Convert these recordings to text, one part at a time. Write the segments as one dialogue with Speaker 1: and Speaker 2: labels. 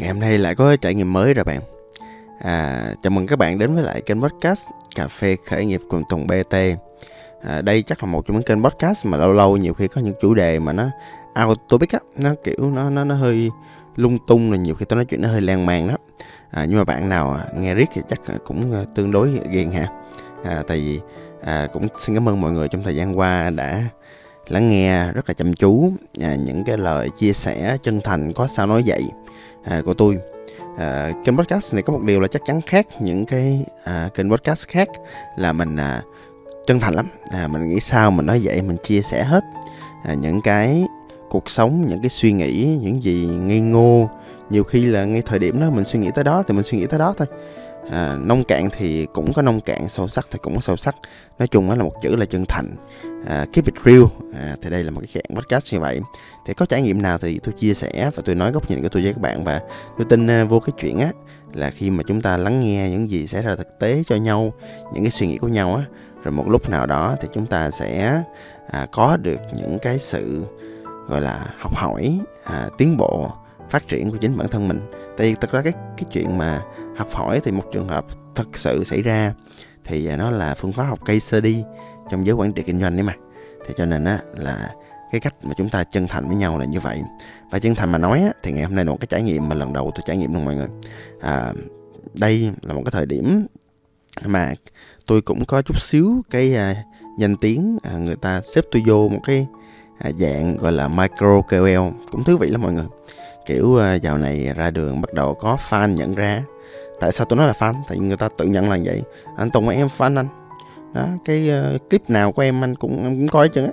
Speaker 1: Ngày hôm nay lại có trải nghiệm mới rồi bạn. À, Chào mừng các bạn đến với lại kênh podcast Cà phê khởi nghiệp cùng Tùng BT à, Đây chắc là một trong những kênh podcast mà lâu lâu nhiều khi có những chủ đề mà nó out topic á Nó kiểu nó nó nó hơi lung tung là nhiều khi tôi nói chuyện nó hơi lan man đó à, Nhưng mà bạn nào à, nghe riết thì chắc cũng à, tương đối ghiền hả à, Tại vì à, cũng xin cảm ơn mọi người trong thời gian qua đã lắng nghe rất là chăm chú à, những cái lời chia sẻ chân thành có sao nói vậy à, của tôi. À, kênh podcast này có một điều là chắc chắn khác những cái à, kênh podcast khác là mình à, chân thành lắm. À, mình nghĩ sao mình nói vậy mình chia sẻ hết. À, những cái cuộc sống những cái suy nghĩ những gì ngây ngô nhiều khi là ngay thời điểm đó mình suy nghĩ tới đó thì mình suy nghĩ tới đó thôi. À, nông cạn thì cũng có nông cạn sâu sắc thì cũng có sâu sắc. Nói chung đó là một chữ là chân thành à, keep it real. À, thì đây là một cái dạng podcast như vậy. Thì có trải nghiệm nào thì tôi chia sẻ và tôi nói góc nhìn của tôi với các bạn. Và tôi tin uh, vô cái chuyện á là khi mà chúng ta lắng nghe những gì xảy ra thực tế cho nhau những cái suy nghĩ của nhau á rồi một lúc nào đó thì chúng ta sẽ à, có được những cái sự gọi là học hỏi à, tiến bộ phát triển của chính bản thân mình. Tại vì thật ra cái cái chuyện mà học hỏi thì một trường hợp thật sự xảy ra thì à, nó là phương pháp học case study trong giới quản trị kinh doanh đấy mà. Thì cho nên á là cái cách mà chúng ta chân thành với nhau là như vậy. Và chân thành mà nói á, thì ngày hôm nay là một cái trải nghiệm mà lần đầu tôi trải nghiệm luôn mọi người. À, đây là một cái thời điểm mà tôi cũng có chút xíu cái à, danh tiếng à, người ta xếp tôi vô một cái à, dạng gọi là micro KOL cũng thú vị lắm mọi người. Kiểu à, dạo này ra đường bắt đầu có fan nhận ra. Tại sao tôi nói là fan? Tại vì người ta tự nhận là vậy. Anh tùng em fan anh đó cái uh, clip nào của em anh cũng em cũng coi chứ á.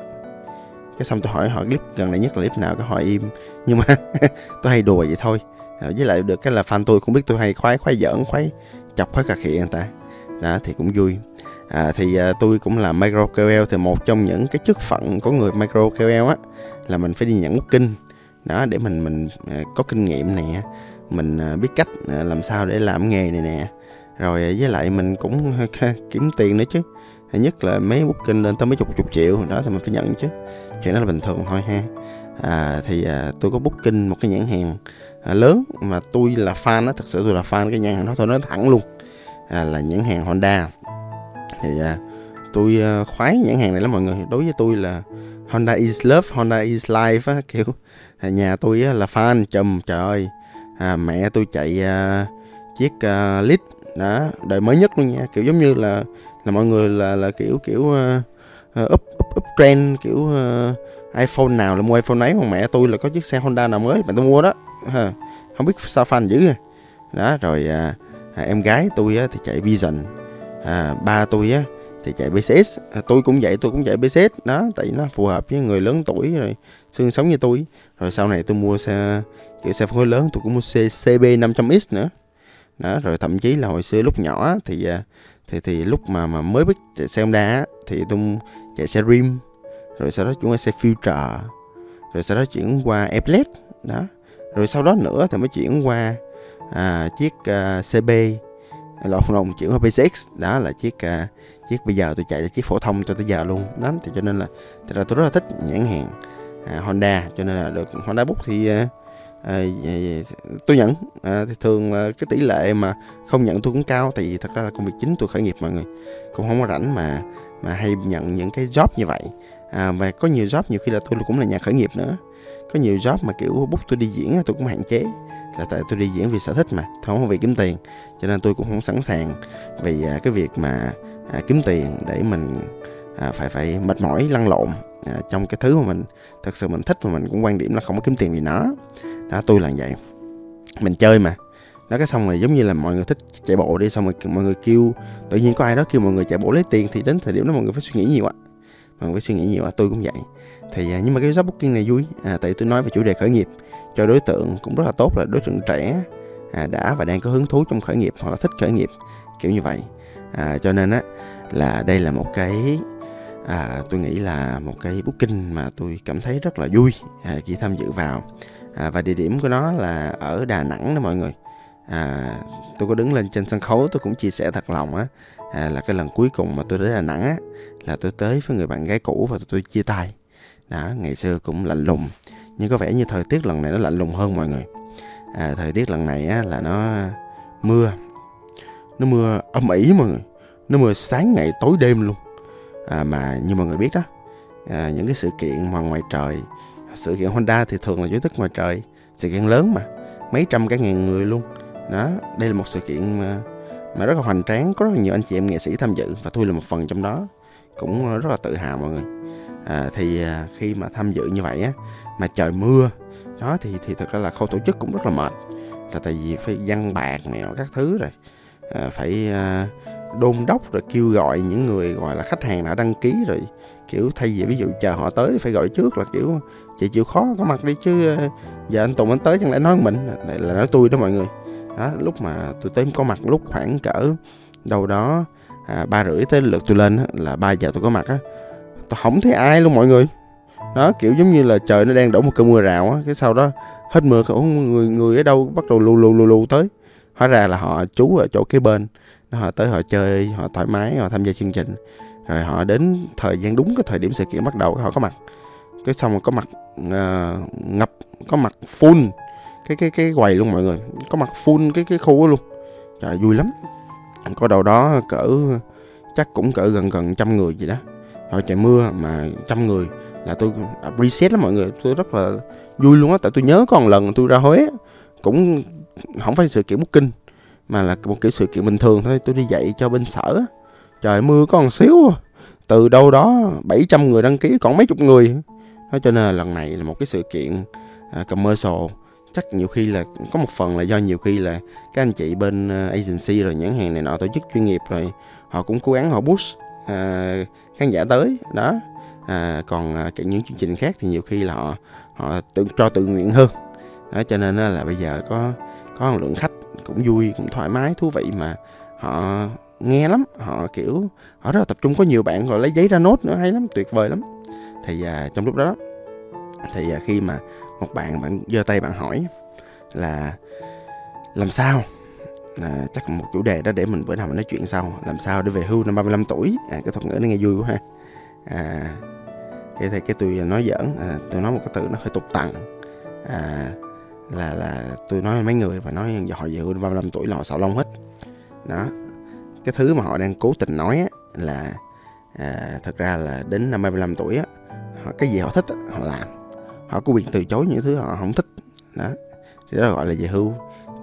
Speaker 1: Cái xong tôi hỏi họ clip gần đây nhất là clip nào cái hỏi im. Nhưng mà tôi hay đùa vậy thôi. À, với lại được cái là fan tôi cũng biết tôi hay khoái khoái giỡn khoái chọc khoái cà khịa người ta. Đó thì cũng vui. À, thì uh, tôi cũng là micro KOL thì một trong những cái chức phận của người micro KOL á là mình phải đi nhận booking đó để mình mình uh, có kinh nghiệm nè. Mình uh, biết cách uh, làm sao để làm nghề này nè rồi à, với lại mình cũng kiếm tiền nữa chứ. Nhất là mấy booking lên tới mấy chục chục triệu đó thì mình phải nhận chứ. Chuyện đó là bình thường thôi ha. À, thì à, tôi có booking một cái nhãn hàng à, lớn mà tôi là fan đó thật sự tôi là fan cái nhãn hàng đó thôi nói thẳng luôn. À, là nhãn hàng Honda. Thì à, tôi à, khoái nhãn hàng này lắm mọi người. Đối với tôi là Honda is love Honda is life á kiểu. À, nhà tôi á, là fan chùm trời ơi. À, mẹ tôi chạy à, chiếc à, lit đó đời mới nhất luôn nha. Kiểu giống như là là mọi người là là kiểu kiểu uh, up, up up trend kiểu uh, iPhone nào là mua iPhone ấy mà mẹ tôi là có chiếc xe Honda nào mới mà tôi mua đó. Ha. không biết sao fan dữ à đó rồi à, à, em gái tôi á, thì chạy Vision. À, ba tôi á thì chạy BCS à, tôi cũng vậy tôi cũng chạy BCS đó tại nó phù hợp với người lớn tuổi rồi xương sống như tôi. Rồi sau này tôi mua xe kiểu xe phân khối lớn tôi cũng mua xe CB 500X nữa đó rồi thậm chí là hồi xưa lúc nhỏ thì à, thì thì lúc mà mà mới biết chạy xe Honda thì tôi chạy xe Rim rồi sau đó chuyển qua xe Future rồi sau đó chuyển qua Airblade đó. Rồi sau đó nữa thì mới chuyển qua à, chiếc uh, à, CB à, lộn lộn chuyển qua PCX đó là chiếc uh, chiếc bây giờ tôi chạy là chiếc phổ thông cho tới giờ luôn. Đó thì cho nên là thật ra tôi rất là thích nhãn hàng uh, Honda cho nên là được Honda Book thì uh, à, tôi nhận. À, thì thường là cái tỷ lệ mà không nhận tôi cũng cao vì thật ra là công việc chính tôi khởi nghiệp mọi người. Cũng không có rảnh mà mà hay nhận những cái job như vậy. À, và có nhiều job nhiều khi là tôi cũng là nhà khởi nghiệp nữa. Có nhiều job mà kiểu bút tôi đi diễn tôi cũng hạn chế. Là tại tôi đi diễn vì sở thích mà không có vì kiếm tiền. Cho nên tôi cũng không sẵn sàng vì à, cái việc mà à, kiếm tiền để mình à, phải phải mệt mỏi lăn lộn à, trong cái thứ mà mình thật sự mình thích và mình cũng quan điểm là không có kiếm tiền vì nó đó tôi là vậy. Mình chơi mà. Đó cái xong rồi giống như là mọi người thích chạy bộ đi xong rồi mọi người kêu tự nhiên có ai đó kêu mọi người chạy bộ lấy tiền thì đến thời điểm đó mọi người phải suy nghĩ nhiều á. Mọi người phải suy nghĩ nhiều á tôi cũng vậy. Thì à, nhưng mà cái job booking này vui. À, tại tôi nói về chủ đề khởi nghiệp cho đối tượng cũng rất là tốt là đối tượng trẻ à, đã và đang có hứng thú trong khởi nghiệp hoặc là thích khởi nghiệp kiểu như vậy. À, cho nên á là đây là một cái à, tôi nghĩ là một cái booking mà tôi cảm thấy rất là vui à, khi tham dự vào à, và địa điểm của nó là ở Đà Nẵng đó mọi người. À, tôi có đứng lên trên sân khấu tôi cũng chia sẻ thật lòng á. À, là cái lần cuối cùng mà tôi đến Đà Nẵng á là tôi tới với người bạn gái cũ và tôi chia tay. Đó ngày xưa cũng lạnh lùng nhưng có vẻ như thời tiết lần này nó lạnh lùng hơn mọi người. À, thời tiết lần này á, là nó mưa. Nó mưa âm ỉ mọi người nó mưa sáng ngày tối đêm luôn. À, mà như mọi người biết đó à, những cái sự kiện mà ngoài trời sự kiện Honda thì thường là dưới thức ngoài trời sự kiện lớn mà mấy trăm cả ngàn người luôn. Đó đây là một sự kiện mà, mà rất là hoành tráng có rất là nhiều anh chị em nghệ sĩ tham dự và tôi là một phần trong đó cũng rất là tự hào mọi người. À, thì à, khi mà tham dự như vậy á mà trời mưa đó thì thì thật ra là khâu tổ chức cũng rất là mệt là tại vì phải văn bạc này các thứ rồi à, phải à, đôn đốc rồi kêu gọi những người gọi là khách hàng đã đăng ký rồi kiểu thay vì ví dụ chờ họ tới thì phải gọi trước là kiểu chị chịu khó có mặt đi chứ ờ, giờ anh Tùng anh tới chẳng lẽ nói mình? Này là nói tôi đó mọi người. Đó lúc mà tôi tới có mặt lúc khoảng cỡ đâu đó à, ba rưỡi tới lượt tôi lên là ba giờ tôi có mặt á tôi không thấy ai luôn mọi người. Đó kiểu giống như là trời nó đang đổ một cơn mưa rào á cái sau đó hết mưa có người người ở đâu? Bắt đầu lù lù lù lù tới. Hóa ra là họ trú ở chỗ kế bên họ tới họ chơi họ thoải mái họ tham gia chương trình rồi họ đến thời gian đúng cái thời điểm sự kiện bắt đầu họ có mặt. Cái xong rồi có mặt uh, ngập có mặt full cái cái cái quầy luôn mọi người. Có mặt full cái cái khu đó luôn. Trời vui lắm. Có đầu đó cỡ chắc cũng cỡ gần gần trăm người gì đó. Rồi trời mưa mà trăm người là tôi à, reset lắm mọi người. Tôi rất là vui luôn á tại tôi nhớ còn lần tôi ra huế cũng không phải sự kiện booking mà là một kiểu sự kiện bình thường thôi. Tôi đi dạy cho bên sở trời mưa có một xíu à. từ đâu đó 700 người đăng ký còn mấy chục người. Đó cho nên là lần này là một cái sự kiện à, commercial. Chắc nhiều khi là có một phần là do nhiều khi là các anh chị bên à, agency rồi nhãn hàng này nọ tổ chức chuyên nghiệp rồi họ cũng cố gắng họ push à, khán giả tới. Đó. À, còn à, những chương trình khác thì nhiều khi là họ họ tự cho tự nguyện hơn. Đó cho nên là bây giờ có có một lượng khách cũng vui cũng thoải mái thú vị mà họ nghe lắm. Họ kiểu họ rất là tập trung. Có nhiều bạn rồi lấy giấy ra nốt nữa hay lắm tuyệt vời lắm. Thì à, trong lúc đó thì à, khi mà một bạn bạn giơ tay bạn hỏi là làm sao? À, chắc một chủ đề đó để mình bữa nào mình nói chuyện sau. Làm sao để về hưu năm 35 tuổi? À, cái thuật ngữ nó nghe vui quá ha. À, cái thì cái tôi nói giỡn à, tôi nói một cái từ nó hơi tục tặng à, là là tôi nói mấy người và nói họ về hưu 35 tuổi là họ xạo lông hết. Đó cái thứ mà họ đang cố tình nói á, là à, thật ra là đến năm 35 tuổi á, họ, cái gì họ thích á, họ làm. Họ có quyền từ chối những thứ họ không thích. Đó. Thì đó gọi là về hưu.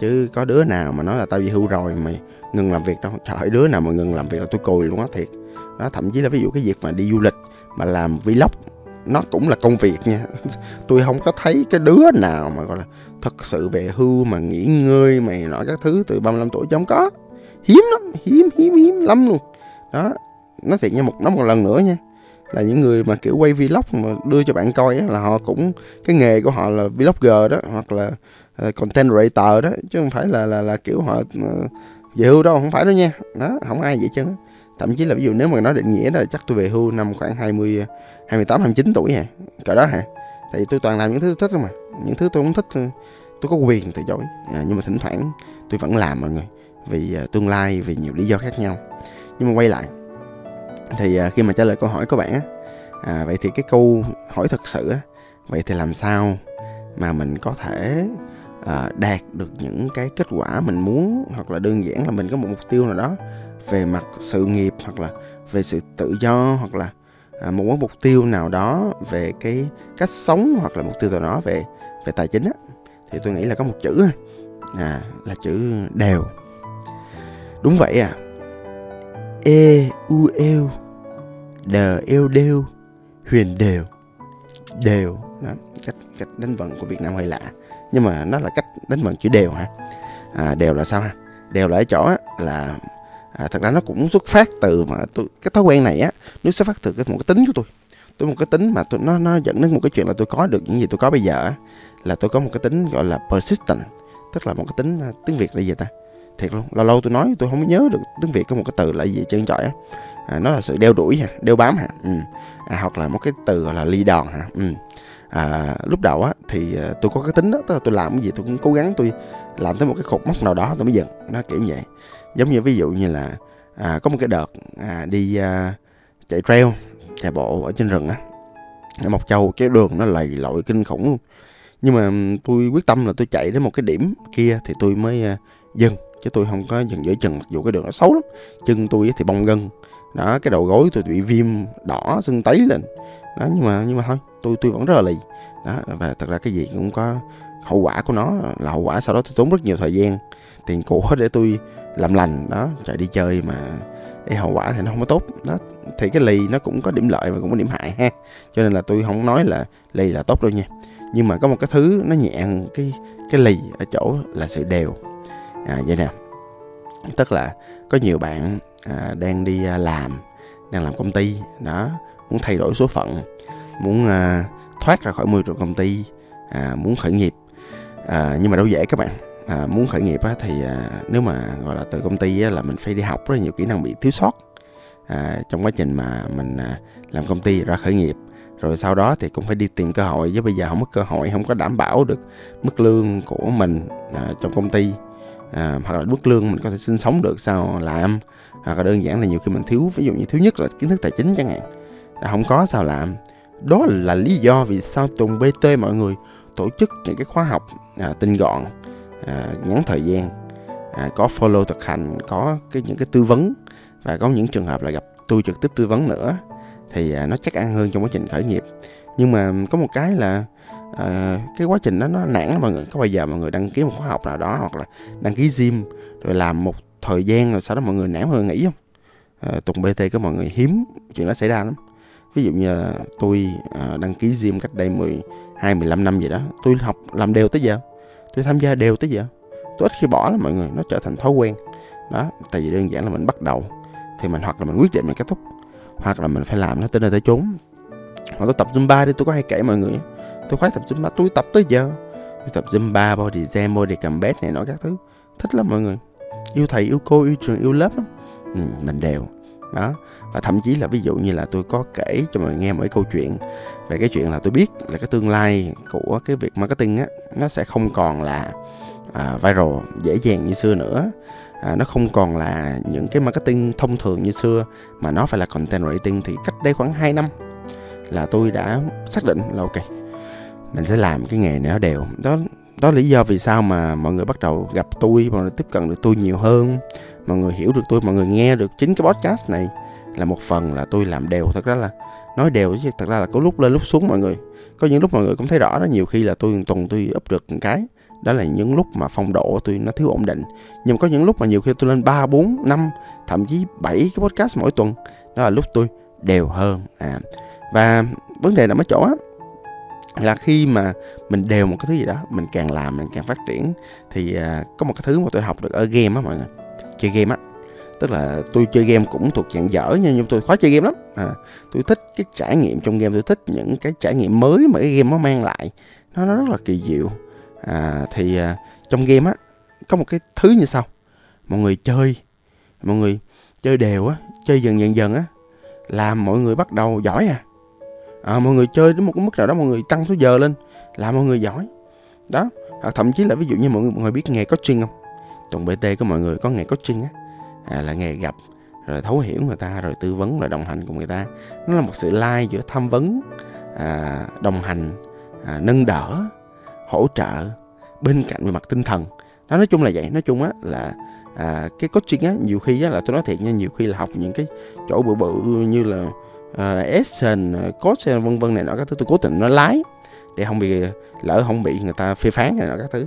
Speaker 1: Chứ có đứa nào mà nói là tao về hưu rồi mày ngừng làm việc đâu. Trời đứa nào mà ngừng làm việc là tôi cùi luôn á thiệt. Đó thậm chí là ví dụ cái việc mà đi du lịch mà làm vlog nó cũng là công việc nha. Tôi không có thấy cái đứa nào mà gọi là thật sự về hưu mà nghỉ ngơi mày nói các thứ từ 35 tuổi chứ không có hiếm lắm hiếm hiếm hiếm lắm luôn. Đó nói thiệt nha một nói một lần nữa nha là những người mà kiểu quay vlog mà đưa cho bạn coi á, là họ cũng cái nghề của họ là vlogger đó hoặc là uh, content creator đó chứ không phải là là là kiểu họ uh, về hưu đâu không phải đâu nha. Đó không ai vậy chứ thậm chí là ví dụ nếu mà nói định nghĩa là chắc tôi về hưu năm khoảng 20 28 29 tuổi hả cỡ đó hả. Tại vì tôi toàn làm những thứ tôi thích không mà những thứ tôi không thích tôi có quyền từ chối. À, nhưng mà thỉnh thoảng tôi vẫn làm mọi người vì à, tương lai vì nhiều lý do khác nhau. Nhưng mà quay lại thì à, khi mà trả lời câu hỏi của bạn á à, vậy thì cái câu hỏi thật sự á vậy thì làm sao mà mình có thể à, đạt được những cái kết quả mình muốn hoặc là đơn giản là mình có một mục tiêu nào đó về mặt sự nghiệp hoặc là về sự tự do hoặc là à, một mục tiêu nào đó về cái cách sống hoặc là mục tiêu nào đó về về tài chính á thì tôi nghĩ là có một chữ à là chữ đều đúng vậy à. E u eo đờ eo đeo huyền đều e, đều e, đó cách cách đánh vần của việt nam hơi lạ nhưng mà nó là cách đánh vần chữ đều hả? À, đều là sao ha? Đều là ở chỗ là à, thật ra nó cũng xuất phát từ mà tôi cái thói quen này á nó xuất phát từ cái một cái tính của tôi. Tôi một cái tính mà tôi nó nó dẫn đến một cái chuyện là tôi có được những gì tôi có bây giờ là tôi có một cái tính gọi là persistent tức là một cái tính à, tiếng việt là gì ta? Thiệt luôn lâu lâu tôi nói tôi không nhớ được tiếng việt có một cái từ là gì trơn trọi á. À, nó là sự đeo đuổi ha đeo bám ha ừ. à, hoặc là một cái từ gọi là ly đòn ha ừ. à, lúc đầu á thì à, tôi có cái tính đó tức là tôi làm cái gì tôi cũng cố gắng tôi làm tới một cái cột mốc nào đó tôi mới dừng nó kiểu như vậy. Giống như ví dụ như là à, có một cái đợt à, đi à, chạy trail chạy bộ ở trên rừng á ở mộc châu cái đường nó lầy lội kinh khủng luôn. Nhưng mà tôi quyết tâm là tôi chạy đến một cái điểm kia thì tôi mới à, dừng chứ tôi không có dừng giữa chừng, mặc dù cái đường nó xấu lắm. Chân tôi thì bong gân. Đó cái đầu gối tôi bị viêm đỏ sưng tấy lên. Đó, nhưng mà nhưng mà thôi, tôi tôi vẫn rất là lì. Đó, và thật ra cái gì cũng có hậu quả của nó, là hậu quả sau đó tôi tốn rất nhiều thời gian, tiền của để tôi làm lành. Đó, chạy đi chơi mà, cái hậu quả thì nó không có tốt. Đó, thì cái lì nó cũng có điểm lợi và cũng có điểm hại ha. Cho nên là tôi không nói là lì là tốt đâu nha. Nhưng mà có một cái thứ nó nhẹ cái cái lì ở chỗ là sự đều à, vậy nè. Tức là có nhiều bạn à, đang đi à, làm đang làm công ty đó muốn thay đổi số phận muốn à, thoát ra khỏi môi trường công ty à, muốn khởi nghiệp. À, nhưng mà đâu dễ các bạn. À, muốn khởi nghiệp á, thì à, nếu mà gọi là từ công ty á, là mình phải đi học rất nhiều kỹ năng bị thiếu sót. À, trong quá trình mà mình à, làm công ty ra khởi nghiệp rồi sau đó thì cũng phải đi tìm cơ hội với bây giờ không có cơ hội không có đảm bảo được mức lương của mình à, trong công ty à, hoặc là mức lương mình có thể sinh sống được sao làm. Hoặc là đơn giản là nhiều khi mình thiếu ví dụ như thiếu nhất là kiến thức tài chính chẳng hạn. Là không có sao làm. Đó là lý do vì sao Tùng BT mọi người tổ chức những cái khóa học à, tinh gọn à, ngắn thời gian. À, có follow thực hành có cái những cái tư vấn. Và có những trường hợp là gặp tôi trực tiếp tư vấn nữa. Thì à, nó chắc ăn hơn trong quá trình khởi nghiệp. Nhưng mà có một cái là uh, cái quá trình đó nó nản mọi người. Có bao giờ mọi người đăng ký một khóa học nào đó hoặc là đăng ký gym rồi làm một thời gian rồi sau đó mọi người nản hơn nghĩ không? Uh, tùng bt có mọi người hiếm chuyện đó xảy ra lắm. Ví dụ như là tôi uh, đăng ký gym cách đây 12 15 năm gì đó. Tôi học làm đều tới giờ. Tôi tham gia đều tới giờ. Tôi ít khi bỏ lắm mọi người nó trở thành thói quen. Đó tại vì đơn giản là mình bắt đầu thì mình hoặc là mình quyết định mình kết thúc hoặc là mình phải làm nó tới nơi tới chốn. Hoặc tôi tập zumba đi tôi có hay kể mọi người tôi khoái tập zumba tôi tập tới giờ. Tôi tập zumba body jam body combat này nọ các thứ. Thích lắm mọi người. Yêu thầy yêu cô yêu trường yêu lớp lắm. Ừ, mình đều. Đó. Và thậm chí là ví dụ như là tôi có kể cho mọi người nghe mấy câu chuyện về cái chuyện là tôi biết là cái tương lai của cái việc marketing á nó sẽ không còn là à, viral dễ dàng như xưa nữa. À, nó không còn là những cái marketing thông thường như xưa mà nó phải là content writing thì cách đây khoảng 2 năm là tôi đã xác định là ok mình sẽ làm cái nghề này nó đều. Đó đó là lý do vì sao mà mọi người bắt đầu gặp tôi mọi người tiếp cận được tôi nhiều hơn. Mọi người hiểu được tôi mọi người nghe được chính cái podcast này là một phần là tôi làm đều. Thật ra là nói đều chứ thật ra là có lúc lên lúc xuống mọi người. Có những lúc mọi người cũng thấy rõ đó nhiều khi là tôi tuần tôi up được một cái. Đó là những lúc mà phong độ tôi nó thiếu ổn định. Nhưng có những lúc mà nhiều khi tôi lên 3, 4, 5 thậm chí 7 cái podcast mỗi tuần. Đó là lúc tôi đều hơn. À và vấn đề là mấy chỗ á là khi mà mình đều một cái thứ gì đó mình càng làm mình càng phát triển thì uh, có một cái thứ mà tôi học được ở game á mọi người chơi game á. Tức là tôi chơi game cũng thuộc dạng dở nha nhưng tôi khó chơi game lắm. À, tôi thích cái trải nghiệm trong game tôi thích những cái trải nghiệm mới mà cái game nó mang lại nó nó rất là kỳ diệu. À, thì uh, trong game á có một cái thứ như sau mọi người chơi mọi người chơi đều á chơi dần dần dần á làm mọi người bắt đầu giỏi à à, mọi người chơi đến một cái mức nào đó mọi người tăng số giờ lên là mọi người giỏi. Đó hoặc thậm chí là ví dụ như mọi người mọi người biết nghề coaching không? Tuần bt của mọi người có nghề coaching á. À, là nghề gặp rồi thấu hiểu người ta rồi tư vấn rồi đồng hành cùng người ta. Nó là một sự lai giữa tham vấn à, đồng hành à, nâng đỡ hỗ trợ bên cạnh về mặt tinh thần. Đó nói chung là vậy. Nói chung á là à, cái coaching á nhiều khi á là tôi nói thiệt nha nhiều khi là học những cái chỗ bự bự như là uh, Essen, ờ, coach vân vân này nọ các thứ. Tôi cố tình nó lái để không bị ờ, lỡ không bị người ta phê phán này nọ các thứ.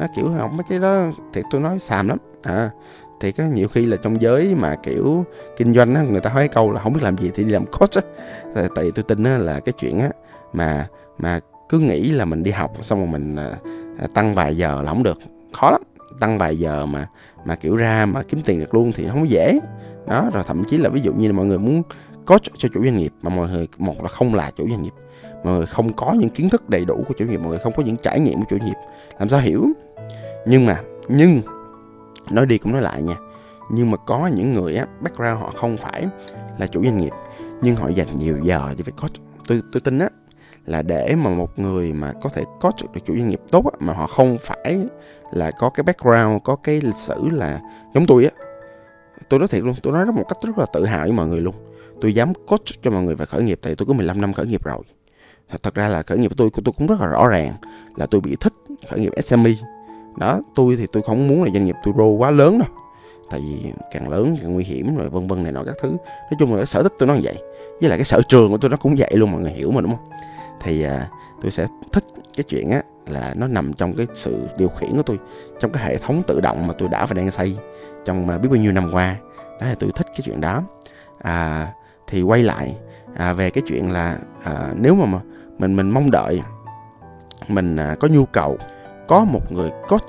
Speaker 1: Nó kiểu không mấy cái đó thiệt tôi nói xàm lắm. À thì có nhiều khi là trong giới mà kiểu kinh doanh á người ta hỏi câu là không biết làm gì thì đi làm coach á. Tại vì tôi tin á là cái chuyện á mà mà cứ nghĩ là mình đi học xong rồi mình à, tăng vài giờ là không được. Khó lắm. Tăng vài giờ mà mà kiểu ra mà kiếm tiền được luôn thì không dễ. Đó rồi thậm chí là ví dụ như là mọi người muốn coach cho chủ doanh nghiệp mà mọi người một là không là chủ doanh nghiệp. Mọi người không có những kiến thức đầy đủ của chủ doanh nghiệp mọi người không có những trải nghiệm của chủ doanh nghiệp. Làm sao hiểu? Nhưng mà nhưng nói đi cũng nói lại nha. Nhưng mà có những người á background họ không phải là chủ doanh nghiệp nhưng họ dành nhiều giờ cho việc coach tôi tôi tin á. Là để mà một người mà có thể có được chủ doanh nghiệp tốt á, mà họ không phải là có cái background có cái lịch sử là giống tôi á. Tôi nói thiệt luôn tôi nói rất một cách rất là tự hào với mọi người luôn tôi dám coach cho mọi người về khởi nghiệp tại tôi có 15 năm khởi nghiệp rồi. Thật ra là khởi nghiệp của tôi của tôi cũng rất là rõ ràng là tôi bị thích khởi nghiệp SME đó tôi thì tôi không muốn là doanh nghiệp tôi grow quá lớn đâu. Tại vì càng lớn càng nguy hiểm rồi vân vân này nọ các thứ. Nói chung là cái sở thích tôi nó như vậy. Với lại cái sở trường của tôi nó cũng vậy luôn mọi người hiểu mà đúng không? Thì à, tôi sẽ thích cái chuyện á là nó nằm trong cái sự điều khiển của tôi trong cái hệ thống tự động mà tôi đã và đang xây trong mà biết bao nhiêu năm qua. Đó là tôi thích cái chuyện đó. À, thì quay lại à, về cái chuyện là à, nếu mà mình mình mong đợi mình à, có nhu cầu có một người coach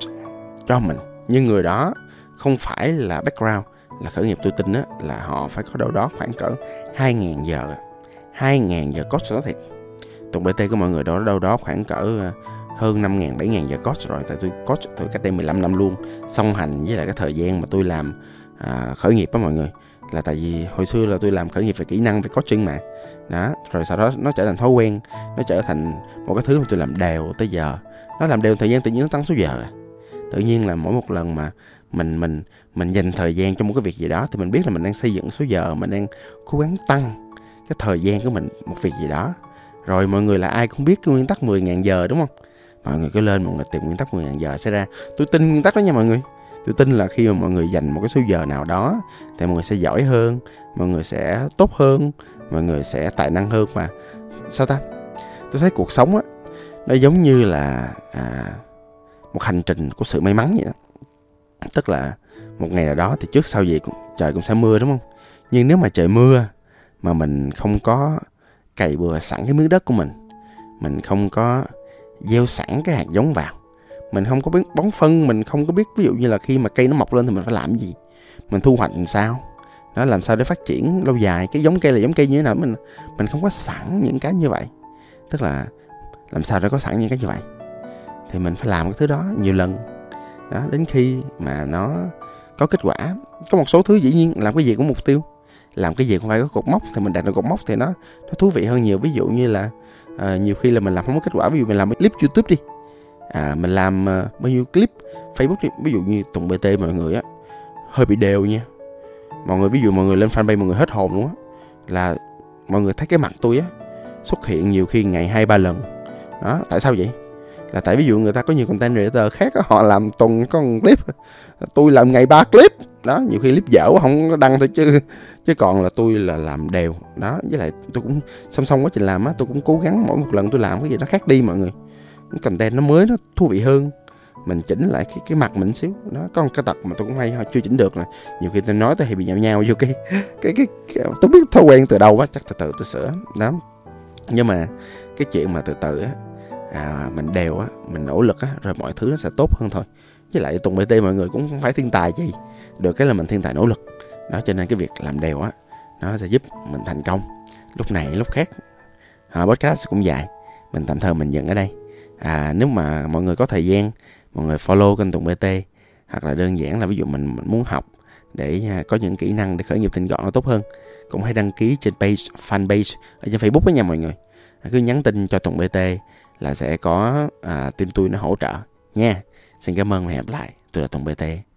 Speaker 1: cho mình nhưng người đó không phải là background là khởi nghiệp tôi tin á là họ phải có đâu đó khoảng cỡ 2.000 giờ 2.000 giờ coach đó thiệt. Tùng BT của mọi người đó đâu đó khoảng cỡ à, hơn 5.000 7.000 giờ coach rồi tại tôi coach từ cách đây 15 năm luôn. Song hành với lại cái thời gian mà tôi làm à, khởi nghiệp đó mọi người là tại vì hồi xưa là tôi làm khởi nghiệp về kỹ năng về coaching mà. Đó, rồi sau đó nó trở thành thói quen, nó trở thành một cái thứ mà tôi làm đều tới giờ. Nó làm đều thời gian tự nhiên nó tăng số giờ à. tự nhiên là mỗi một lần mà mình mình mình dành thời gian cho một cái việc gì đó thì mình biết là mình đang xây dựng số giờ, mình đang cố gắng tăng cái thời gian của mình một việc gì đó. Rồi mọi người là ai cũng biết cái nguyên tắc 10.000 giờ, đúng không? Mọi người cứ lên mọi người tìm nguyên tắc 10.000 giờ, sẽ ra. Tôi tin nguyên tắc đó nha mọi người tôi tin là khi mà mọi người dành một cái số giờ nào đó thì mọi người sẽ giỏi hơn mọi người sẽ tốt hơn mọi người sẽ tài năng hơn mà. Sao ta? Tôi thấy cuộc sống á nó giống như là à, một hành trình của sự may mắn vậy đó. Tức là một ngày nào đó thì trước sau gì cũng, trời cũng sẽ mưa đúng không? Nhưng nếu mà trời mưa mà mình không có cày bừa sẵn cái miếng đất của mình mình không có gieo sẵn cái hạt giống vào mình không có biết bón phân mình không có biết ví dụ như là khi mà cây nó mọc lên thì mình phải làm gì? Mình thu hoạch làm sao? Nó làm sao để phát triển lâu dài? Cái giống cây là giống cây như thế nào? Mình mình không có sẵn những cái như vậy. Tức là làm sao để có sẵn những cái như vậy? Thì mình phải làm cái thứ đó nhiều lần. Đó đến khi mà nó có kết quả có một số thứ dĩ nhiên làm cái gì cũng mục tiêu. Làm cái gì cũng phải có cột mốc thì mình đạt được cột mốc thì nó nó thú vị hơn nhiều. Ví dụ như là à, nhiều khi là mình làm không có kết quả ví dụ mình làm clip youtube đi à, mình làm uh, bao nhiêu clip facebook thì, ví dụ như tùng bt mọi người á hơi bị đều nha. Mọi người ví dụ mọi người lên fanpage mọi người hết hồn luôn á là mọi người thấy cái mặt tôi á xuất hiện nhiều khi ngày hai ba lần. Đó tại sao vậy? Là tại ví dụ người ta có nhiều content creator khác đó, họ làm tuần có một clip tôi làm ngày ba clip. Đó nhiều khi clip dở không đăng thôi chứ chứ còn là tôi là làm đều. Đó với lại tôi cũng song song quá trình làm á tôi cũng cố gắng mỗi một lần tôi làm cái gì nó khác đi mọi người content nó mới nó thú vị hơn. Mình chỉnh lại cái cái mặt mình xíu. Nó có một cái tật mà tôi cũng hay chưa chỉnh được nè. Nhiều khi tôi nói tôi hay bị nhào nhau vô cái cái cái, cái tôi biết thói quen từ đầu quá chắc từ từ tôi sửa. Đó. Nhưng mà cái chuyện mà từ từ á à, mình đều á mình nỗ lực á rồi mọi thứ nó sẽ tốt hơn thôi. Với lại tùng bt mọi người cũng không phải thiên tài gì. Được cái là mình thiên tài nỗ lực. Đó cho nên cái việc làm đều á nó sẽ giúp mình thành công. Lúc này lúc khác. À, podcast cũng dài. Mình tạm thời mình dừng ở đây à, nếu mà mọi người có thời gian mọi người follow kênh Tùng BT hoặc là đơn giản là ví dụ mình, mình muốn học để à, có những kỹ năng để khởi nghiệp tinh gọn nó tốt hơn cũng hãy đăng ký trên page fanpage ở trên Facebook đó nha mọi người. À, cứ nhắn tin cho Tùng BT là sẽ có à, team tôi nó hỗ trợ nha. Xin cảm ơn và hẹn gặp lại. Tôi là Tùng BT